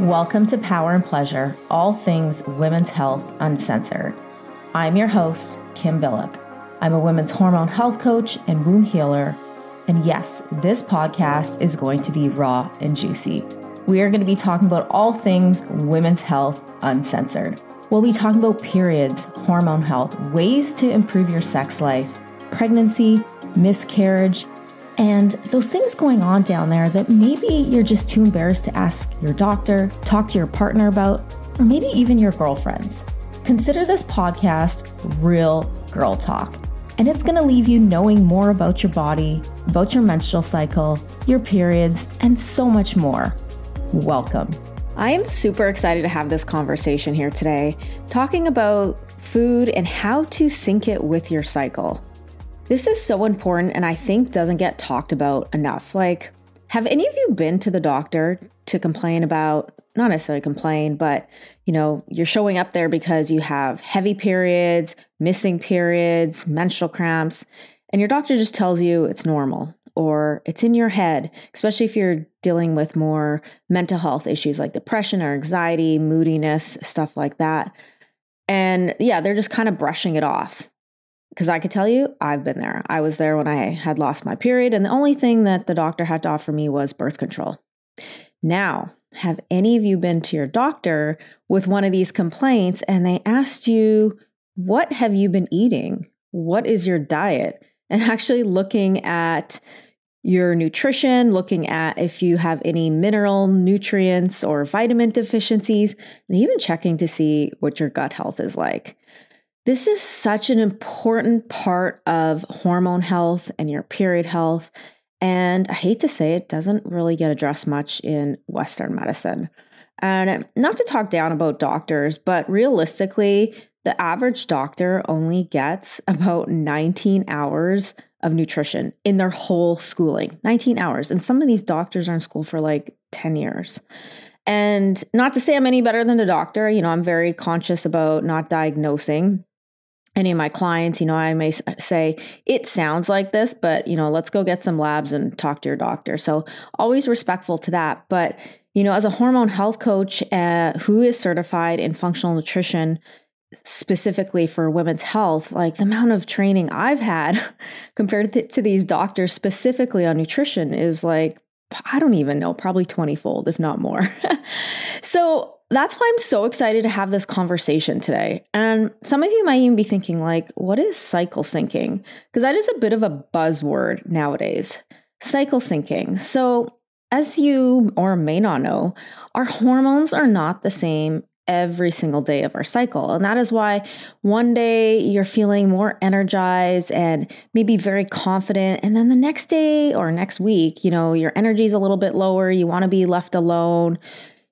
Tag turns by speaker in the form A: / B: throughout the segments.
A: Welcome to Power and Pleasure, all things women's health uncensored. I'm your host, Kim Bilyk. I'm a women's hormone health coach and womb healer. And yes, this podcast is going to be raw and juicy. We are going to be talking about all things women's health uncensored. We'll be talking about periods, hormone health, ways to improve your sex life, pregnancy, miscarriage, and those things going on down there that maybe you're just too embarrassed to ask your doctor, talk to your partner about, or maybe even your girlfriends. Consider this podcast real girl talk. And it's gonna leave you knowing more about your body, about your menstrual cycle, your periods, and so much more. Welcome. I am super excited to have this conversation here today, talking about food and how to sync it with your cycle. This is so important and I think doesn't get talked about enough. Like, have any of you been to the doctor to complain about, not necessarily complain, but you know, you're showing up there because you have heavy periods, missing periods, menstrual cramps, and your doctor just tells you it's normal or it's in your head, especially if you're dealing with more mental health issues like depression or anxiety, moodiness, stuff like that. And yeah, they're just kind of brushing it off because I could tell you, I've been there. I was there when I had lost my period, and the only thing that the doctor had to offer me was birth control. Now, have any of you been to your doctor with one of these complaints and they asked you, What have you been eating? What is your diet? And actually looking at your nutrition, looking at if you have any mineral, nutrients, or vitamin deficiencies, and even checking to see what your gut health is like. This is such an important part of hormone health and your period health. And I hate to say it doesn't really get addressed much in Western medicine. And not to talk down about doctors, but realistically, the average doctor only gets about 19 hours of nutrition in their whole schooling 19 hours. And some of these doctors are in school for like 10 years. And not to say I'm any better than a doctor, you know, I'm very conscious about not diagnosing any of my clients, you know, I may say, it sounds like this, but, you know, let's go get some labs and talk to your doctor. So, always respectful to that. But, you know, as a hormone health coach uh, who is certified in functional nutrition, specifically for women's health, like the amount of training I've had compared to, to these doctors specifically on nutrition is like, I don't even know, probably 20 fold, if not more. so, that's why I'm so excited to have this conversation today. And some of you might even be thinking, like, what is cycle syncing? Because that is a bit of a buzzword nowadays. Cycle syncing. So, as you or may not know, our hormones are not the same every single day of our cycle. And that is why one day you're feeling more energized and maybe very confident. And then the next day or next week, you know, your energy is a little bit lower. You want to be left alone.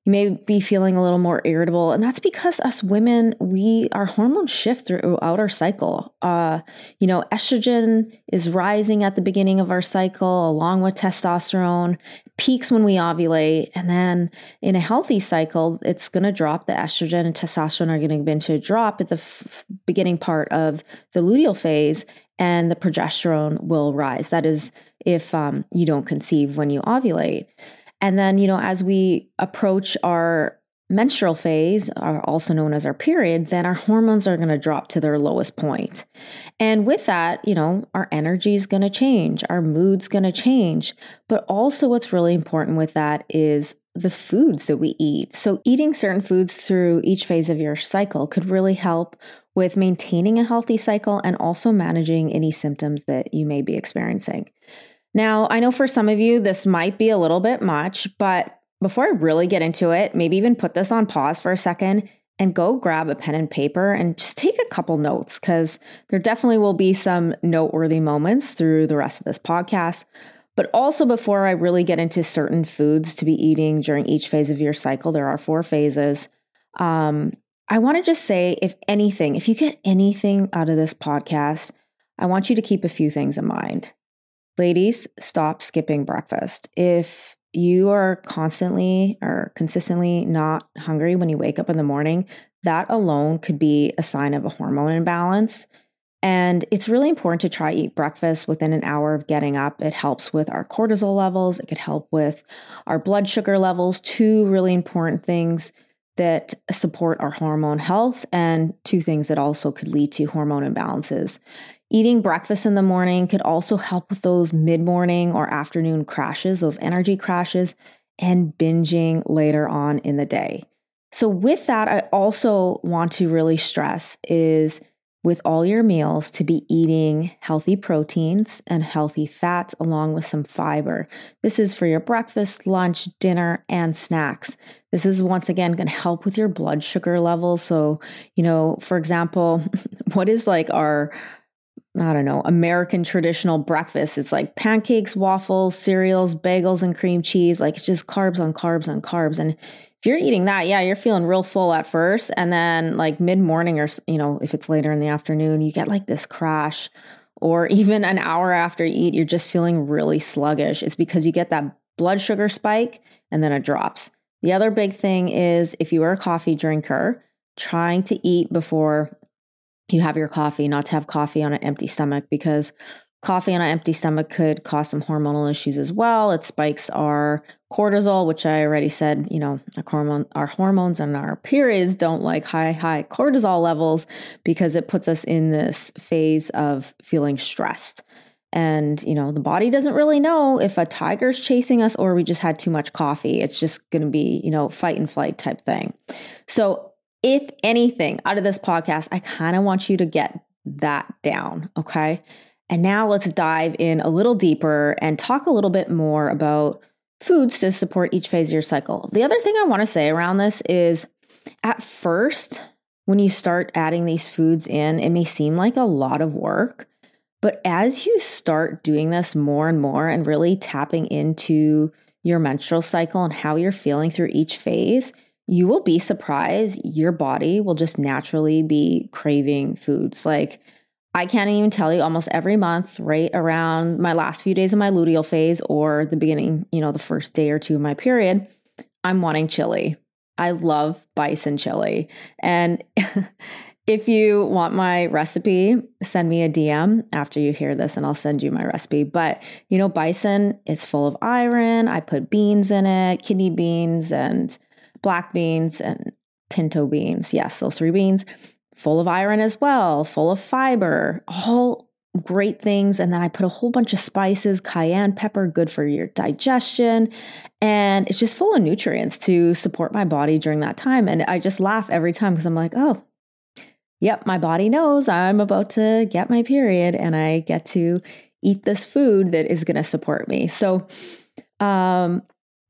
A: You may be feeling a little more irritable, and that's because us women, we our hormones shift throughout our cycle. Uh, you know, estrogen is rising at the beginning of our cycle, along with testosterone, peaks when we ovulate, and then in a healthy cycle, it's going to drop. The estrogen and testosterone are going to begin to drop at the f- beginning part of the luteal phase, and the progesterone will rise. That is, if um, you don't conceive when you ovulate. And then, you know, as we approach our menstrual phase, uh, also known as our period, then our hormones are going to drop to their lowest point. And with that, you know, our energy is going to change, our mood's going to change. But also, what's really important with that is the foods that we eat. So, eating certain foods through each phase of your cycle could really help with maintaining a healthy cycle and also managing any symptoms that you may be experiencing. Now, I know for some of you, this might be a little bit much, but before I really get into it, maybe even put this on pause for a second and go grab a pen and paper and just take a couple notes because there definitely will be some noteworthy moments through the rest of this podcast. But also, before I really get into certain foods to be eating during each phase of your cycle, there are four phases. Um, I want to just say if anything, if you get anything out of this podcast, I want you to keep a few things in mind. Ladies, stop skipping breakfast. If you are constantly or consistently not hungry when you wake up in the morning, that alone could be a sign of a hormone imbalance. And it's really important to try eat breakfast within an hour of getting up. It helps with our cortisol levels, it could help with our blood sugar levels, two really important things that support our hormone health and two things that also could lead to hormone imbalances. Eating breakfast in the morning could also help with those mid-morning or afternoon crashes, those energy crashes, and binging later on in the day. So with that, I also want to really stress is with all your meals to be eating healthy proteins and healthy fats along with some fiber. This is for your breakfast, lunch, dinner, and snacks. This is once again going to help with your blood sugar levels. So, you know, for example, what is like our I don't know, American traditional breakfast. It's like pancakes, waffles, cereals, bagels, and cream cheese. Like it's just carbs on carbs on carbs. And if you're eating that, yeah, you're feeling real full at first. And then like mid morning or, you know, if it's later in the afternoon, you get like this crash. Or even an hour after you eat, you're just feeling really sluggish. It's because you get that blood sugar spike and then it drops. The other big thing is if you are a coffee drinker, trying to eat before you have your coffee, not to have coffee on an empty stomach because coffee on an empty stomach could cause some hormonal issues as well. It spikes our cortisol, which I already said, you know, our, hormone, our hormones and our periods don't like high, high cortisol levels because it puts us in this phase of feeling stressed. And, you know, the body doesn't really know if a tiger's chasing us or we just had too much coffee. It's just going to be, you know, fight and flight type thing. So if anything out of this podcast, I kind of want you to get that down. Okay. And now let's dive in a little deeper and talk a little bit more about foods to support each phase of your cycle. The other thing I want to say around this is at first, when you start adding these foods in, it may seem like a lot of work. But as you start doing this more and more and really tapping into your menstrual cycle and how you're feeling through each phase, you will be surprised. Your body will just naturally be craving foods. Like, I can't even tell you almost every month, right around my last few days of my luteal phase or the beginning, you know, the first day or two of my period, I'm wanting chili. I love bison chili. And if you want my recipe, send me a DM after you hear this and I'll send you my recipe. But, you know, bison is full of iron. I put beans in it, kidney beans, and black beans and pinto beans. Yes, those three beans, full of iron as well, full of fiber, all great things. And then I put a whole bunch of spices, cayenne pepper, good for your digestion. And it's just full of nutrients to support my body during that time. And I just laugh every time because I'm like, oh, yep, my body knows I'm about to get my period and I get to eat this food that is going to support me. So, um,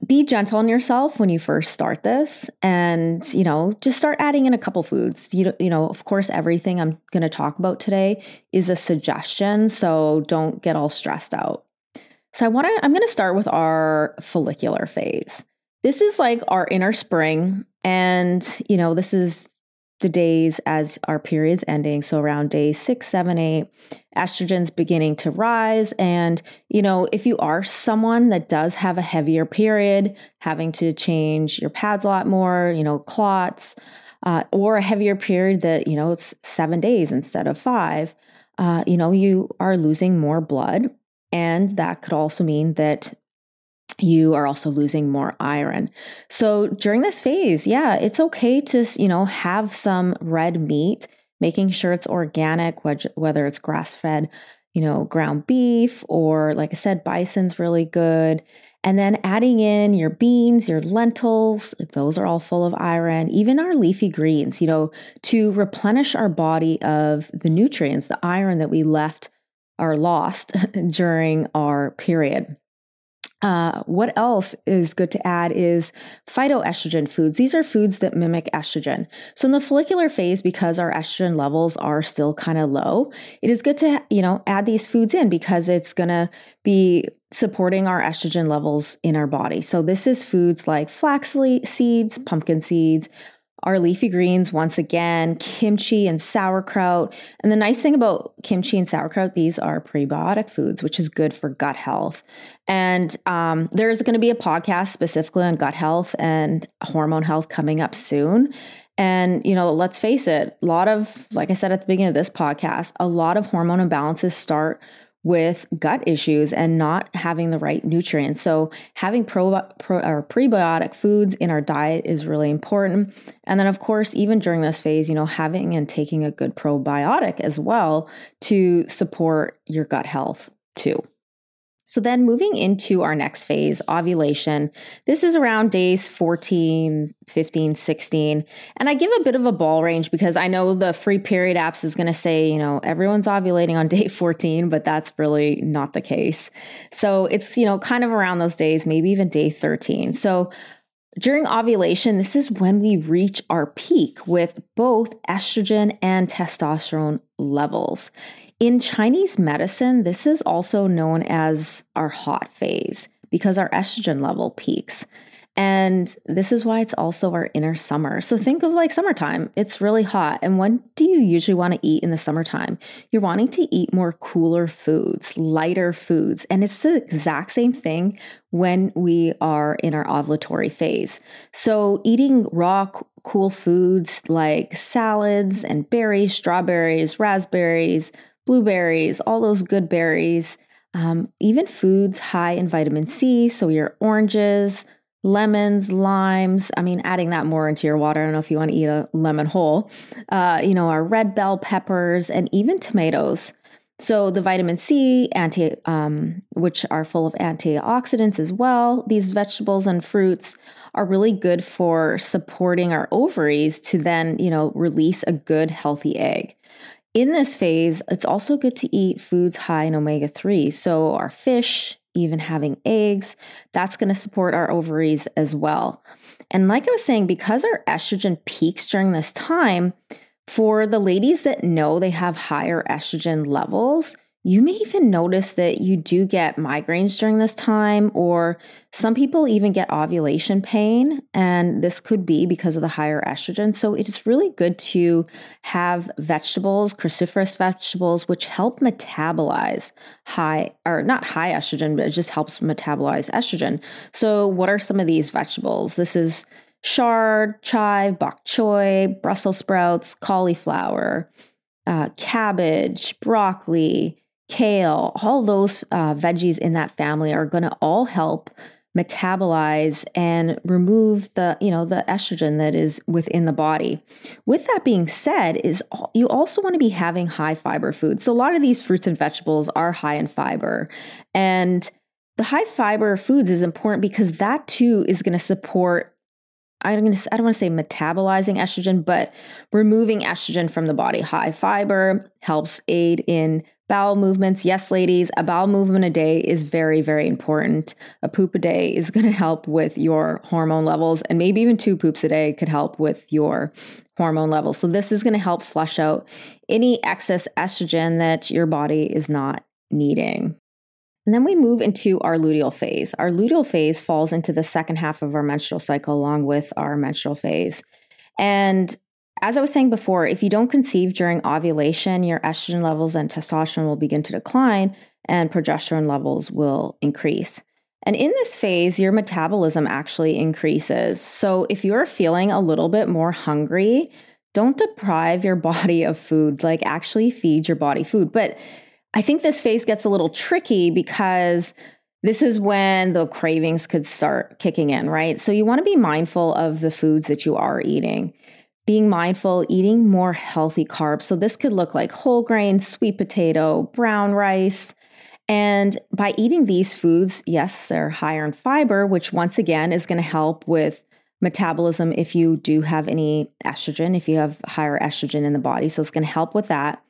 A: be gentle on yourself when you first start this and you know just start adding in a couple foods. You, you know of course everything i'm going to talk about today is a suggestion so don't get all stressed out. So i want to i'm going to start with our follicular phase. This is like our inner spring and you know this is the days as our periods ending. So around day six, seven, eight, estrogen's beginning to rise. And, you know, if you are someone that does have a heavier period, having to change your pads a lot more, you know, clots, uh, or a heavier period that, you know, it's seven days instead of five, uh, you know, you are losing more blood. And that could also mean that you are also losing more iron. So during this phase, yeah, it's okay to, you know, have some red meat, making sure it's organic, whether it's grass fed, you know, ground beef or like I said, bison's really good. And then adding in your beans, your lentils, those are all full of iron, even our leafy greens, you know, to replenish our body of the nutrients, the iron that we left or lost during our period. Uh, what else is good to add is phytoestrogen foods. These are foods that mimic estrogen. So in the follicular phase, because our estrogen levels are still kind of low, it is good to you know add these foods in because it's gonna be supporting our estrogen levels in our body. So this is foods like flax seeds, pumpkin seeds, our leafy greens once again, kimchi and sauerkraut. And the nice thing about kimchi and sauerkraut, these are prebiotic foods, which is good for gut health. And um, there's going to be a podcast specifically on gut health and hormone health coming up soon. And, you know, let's face it, a lot of, like I said at the beginning of this podcast, a lot of hormone imbalances start with gut issues and not having the right nutrients. So, having pro, pro, or prebiotic foods in our diet is really important. And then, of course, even during this phase, you know, having and taking a good probiotic as well to support your gut health too. So then moving into our next phase, ovulation, this is around days 14, 15, 16. And I give a bit of a ball range because I know the free period apps is going to say, you know, everyone's ovulating on day 14, but that's really not the case. So it's, you know, kind of around those days, maybe even day 13. So during ovulation, this is when we reach our peak with both estrogen and testosterone levels. In Chinese medicine, this is also known as our hot phase because our estrogen level peaks. And this is why it's also our inner summer. So think of like summertime. It's really hot. And when do you usually want to eat in the summertime? You're wanting to eat more cooler foods, lighter foods. And it's the exact same thing when we are in our ovulatory phase. So eating raw, cool foods like salads and berries, strawberries, raspberries, blueberries, all those good berries, um, even foods high in vitamin C. So your oranges, lemons, limes. I mean, adding that more into your water. I don't know if you want to eat a lemon whole. Uh, you know, our red bell peppers and even tomatoes. So the vitamin C, anti, um, which are full of antioxidants as well. These vegetables and fruits are really good for supporting our ovaries to then, you know, release a good healthy egg. In this phase, it's also good to eat foods high in omega 3. So, our fish, even having eggs, that's going to support our ovaries as well. And like I was saying, because our estrogen peaks during this time, for the ladies that know they have higher estrogen levels, you may even notice that you do get migraines during this time, or some people even get ovulation pain, and this could be because of the higher estrogen. So it is really good to have vegetables, cruciferous vegetables, which help metabolize high, or not high estrogen, but it just helps metabolize estrogen. So, what are some of these vegetables? This is chard, chive, bok choy, Brussels sprouts, cauliflower, uh, cabbage, broccoli kale, all those uh, veggies in that family are going to all help metabolize and remove the you know the estrogen that is within the body. With that being said is you also want to be having high fiber foods. So a lot of these fruits and vegetables are high in fiber. And the high fiber foods is important because that too is going to support I'm to I don't want to say metabolizing estrogen, but removing estrogen from the body. High fiber helps aid in bowel movements. Yes, ladies, a bowel movement a day is very, very important. A poop a day is going to help with your hormone levels, and maybe even two poops a day could help with your hormone levels. So, this is going to help flush out any excess estrogen that your body is not needing. And then we move into our luteal phase. Our luteal phase falls into the second half of our menstrual cycle along with our menstrual phase. And as I was saying before, if you don't conceive during ovulation, your estrogen levels and testosterone will begin to decline and progesterone levels will increase. And in this phase, your metabolism actually increases. So if you're feeling a little bit more hungry, don't deprive your body of food, like actually feed your body food. But I think this phase gets a little tricky because this is when the cravings could start kicking in, right? So you want to be mindful of the foods that you are eating being mindful, eating more healthy carbs. So, this could look like whole grain, sweet potato, brown rice. And by eating these foods, yes, they're higher in fiber, which once again is going to help with metabolism if you do have any estrogen, if you have higher estrogen in the body. So, it's going to help with that.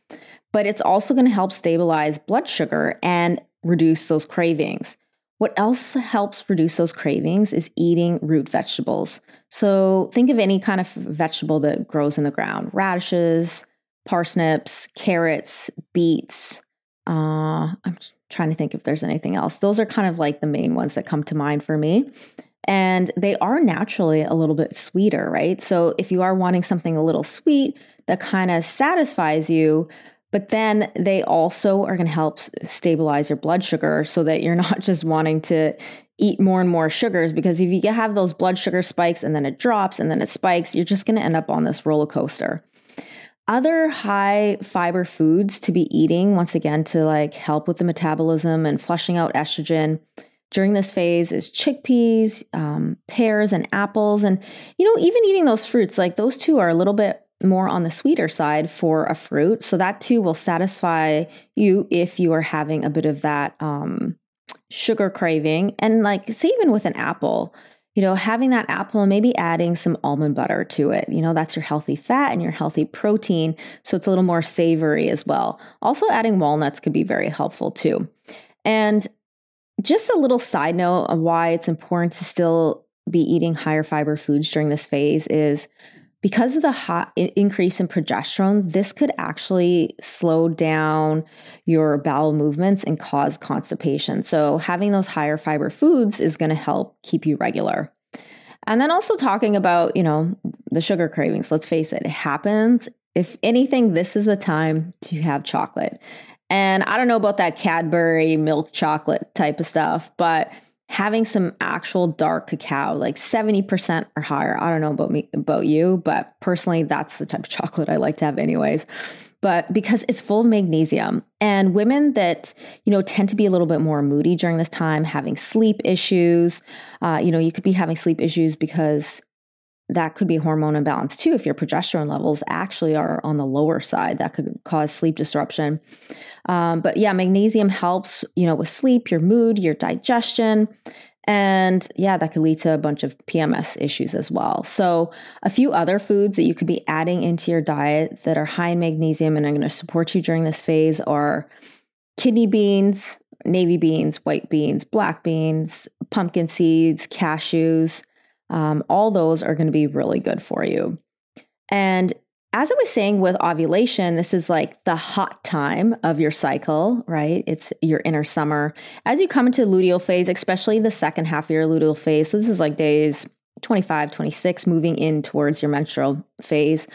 A: But it's also going to help stabilize blood sugar and reduce those cravings. What else helps reduce those cravings is eating root vegetables. So think of any kind of vegetable that grows in the ground radishes, parsnips, carrots, beets. Uh, I'm trying to think if there's anything else. Those are kind of like the main ones that come to mind for me. And they are naturally a little bit sweeter, right? So if you are wanting something a little sweet that kind of satisfies you, but then they also are going to help stabilize your blood sugar so that you're not just wanting to eat more and more sugars because if you have those blood sugar spikes and then it drops and then it spikes, you're just going to end up on this roller coaster. Other high fiber foods to be eating, once again, to like help with the metabolism and flushing out estrogen during this phase is chickpeas, um, pears, and apples. And, you know, even eating those fruits, like those two are a little bit more on the sweeter side for a fruit. So that too will satisfy you if you are having a bit of that um, sugar craving. And like, say, even with an apple, you know, having that apple and maybe adding some almond butter to it. You know, that's your healthy fat and your healthy protein. So it's a little more savory as well. Also, adding walnuts could be very helpful too. And just a little side note of why it's important to still be eating higher fiber foods during this phase is because of the hot increase in progesterone, this could actually slow down your bowel movements and cause constipation. So, having those higher fiber foods is going to help keep you regular. And then also talking about, you know, the sugar cravings. Let's face it, it happens. If anything, this is the time to have chocolate. And I don't know about that Cadbury milk chocolate type of stuff, but having some actual dark cacao, like 70% or higher. I don't know about me about you, but personally that's the type of chocolate I like to have anyways. But because it's full of magnesium and women that, you know, tend to be a little bit more moody during this time, having sleep issues, uh, you know, you could be having sleep issues because that could be hormone imbalance too. If your progesterone levels actually are on the lower side, that could cause sleep disruption. Um, but yeah, magnesium helps, you know, with sleep, your mood, your digestion. And yeah, that could lead to a bunch of PMS issues as well. So, a few other foods that you could be adding into your diet that are high in magnesium and are going to support you during this phase are kidney beans, navy beans, white beans, black beans, pumpkin seeds, cashews, um, all those are going to be really good for you. And as I was saying with ovulation, this is like the hot time of your cycle, right? It's your inner summer. As you come into luteal phase, especially the second half of your luteal phase, so this is like days 25, 26, moving in towards your menstrual phase,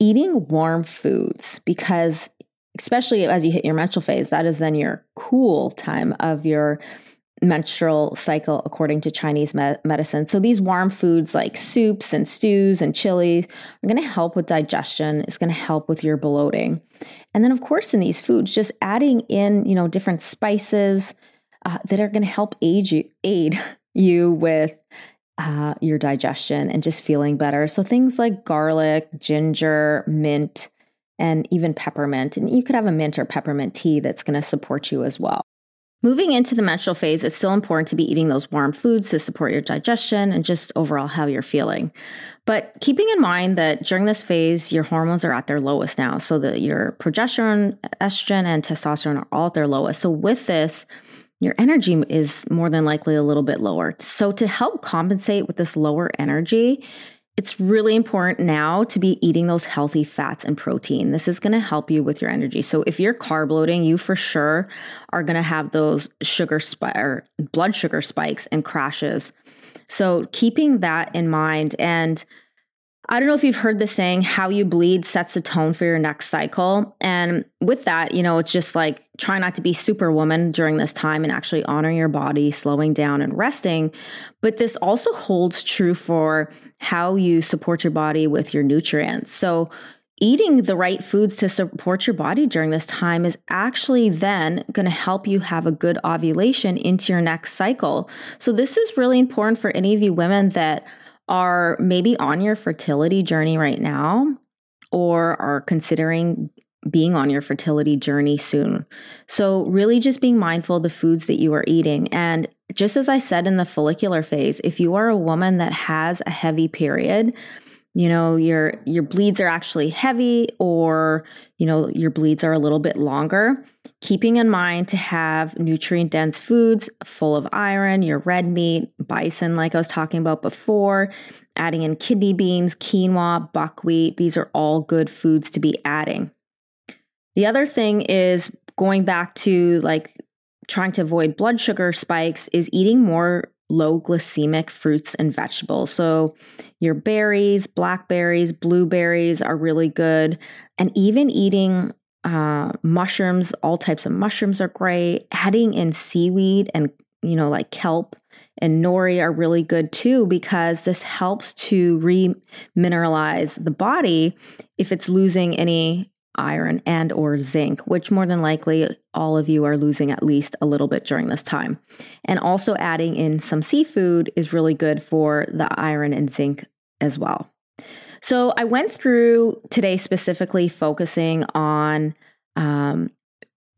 A: eating warm foods because especially as you hit your menstrual phase, that is then your cool time of your menstrual cycle according to Chinese me- medicine. So these warm foods like soups and stews and chilies are going to help with digestion. It's going to help with your bloating. And then of course in these foods just adding in, you know, different spices uh, that are going to help aid you aid you with uh, your digestion and just feeling better. So things like garlic, ginger, mint, and even peppermint. And you could have a mint or peppermint tea that's going to support you as well. Moving into the menstrual phase, it's still important to be eating those warm foods to support your digestion and just overall how you're feeling. But keeping in mind that during this phase, your hormones are at their lowest now. So that your progesterone, estrogen, and testosterone are all at their lowest. So with this, your energy is more than likely a little bit lower. So to help compensate with this lower energy, it's really important now to be eating those healthy fats and protein. This is going to help you with your energy. So if you're carb loading, you for sure are going to have those sugar or blood sugar spikes and crashes. So keeping that in mind and I don't know if you've heard the saying, how you bleed sets the tone for your next cycle. And with that, you know, it's just like try not to be superwoman during this time and actually honor your body, slowing down and resting. But this also holds true for how you support your body with your nutrients. So, eating the right foods to support your body during this time is actually then going to help you have a good ovulation into your next cycle. So, this is really important for any of you women that are maybe on your fertility journey right now or are considering being on your fertility journey soon. So, really just being mindful of the foods that you are eating. And just as I said in the follicular phase, if you are a woman that has a heavy period, you know your your bleeds are actually heavy or you know your bleeds are a little bit longer keeping in mind to have nutrient dense foods full of iron your red meat bison like i was talking about before adding in kidney beans quinoa buckwheat these are all good foods to be adding the other thing is going back to like trying to avoid blood sugar spikes is eating more low glycemic fruits and vegetables. So, your berries, blackberries, blueberries are really good. And even eating uh, mushrooms, all types of mushrooms are great. Adding in seaweed and you know, like kelp and nori are really good too because this helps to remineralize the body if it's losing any iron and or zinc which more than likely all of you are losing at least a little bit during this time and also adding in some seafood is really good for the iron and zinc as well so i went through today specifically focusing on um,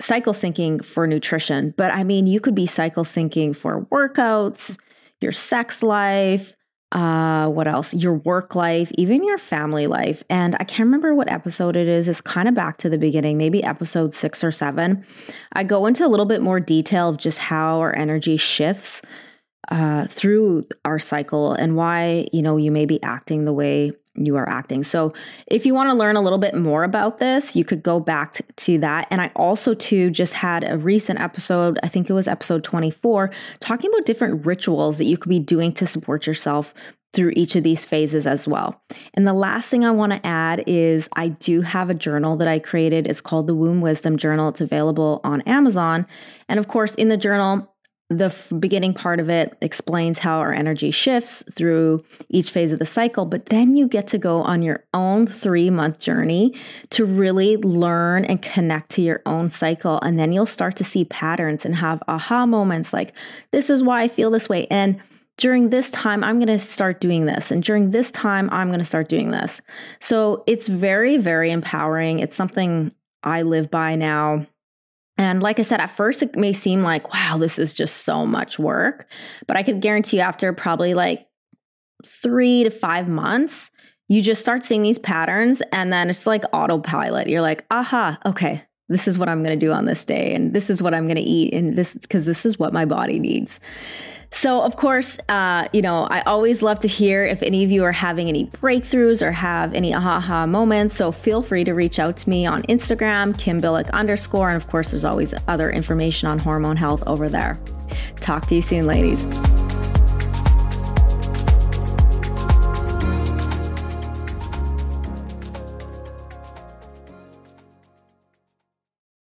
A: cycle syncing for nutrition. But i mean you could be cycle syncing for workouts your sex life uh what else? Your work life even your family life. And i can't remember what episode it is. It's kind of back to the beginning maybe episode six or seven. I go into a little bit more detail of just how our energy shifts uh, through our cycle and why you know you may be acting the way you are acting. So, if you want to learn a little bit more about this, you could go back to that. And I also too just had a recent episode, I think it was episode 24, talking about different rituals that you could be doing to support yourself through each of these phases as well. And the last thing I want to add is I do have a journal that I created. It's called the Womb Wisdom Journal. It's available on Amazon. And of course, in the journal, the f- beginning part of it explains how our energy shifts through each phase of the cycle, but then you get to go on your own three month journey to really learn and connect to your own cycle. And then you'll start to see patterns and have aha moments like, this is why I feel this way. And during this time, I'm going to start doing this. And during this time, I'm going to start doing this. So it's very, very empowering. It's something I live by now and like I said, at first it may seem like, wow, this is just so much work. But I could guarantee you, after probably like three to five months, you just start seeing these patterns and then it's like autopilot. You're like, aha, okay, this is what I'm going to do on this day. And this is what I'm going to eat. And this, because this is what my body needs. So, of course, uh, you know, I always love to hear if any of you are having any breakthroughs or have any aha moments. So, feel free to reach out to me on Instagram, Kim Bilyk underscore. And of course, there's always other information on hormone health over there. Talk to you soon, ladies.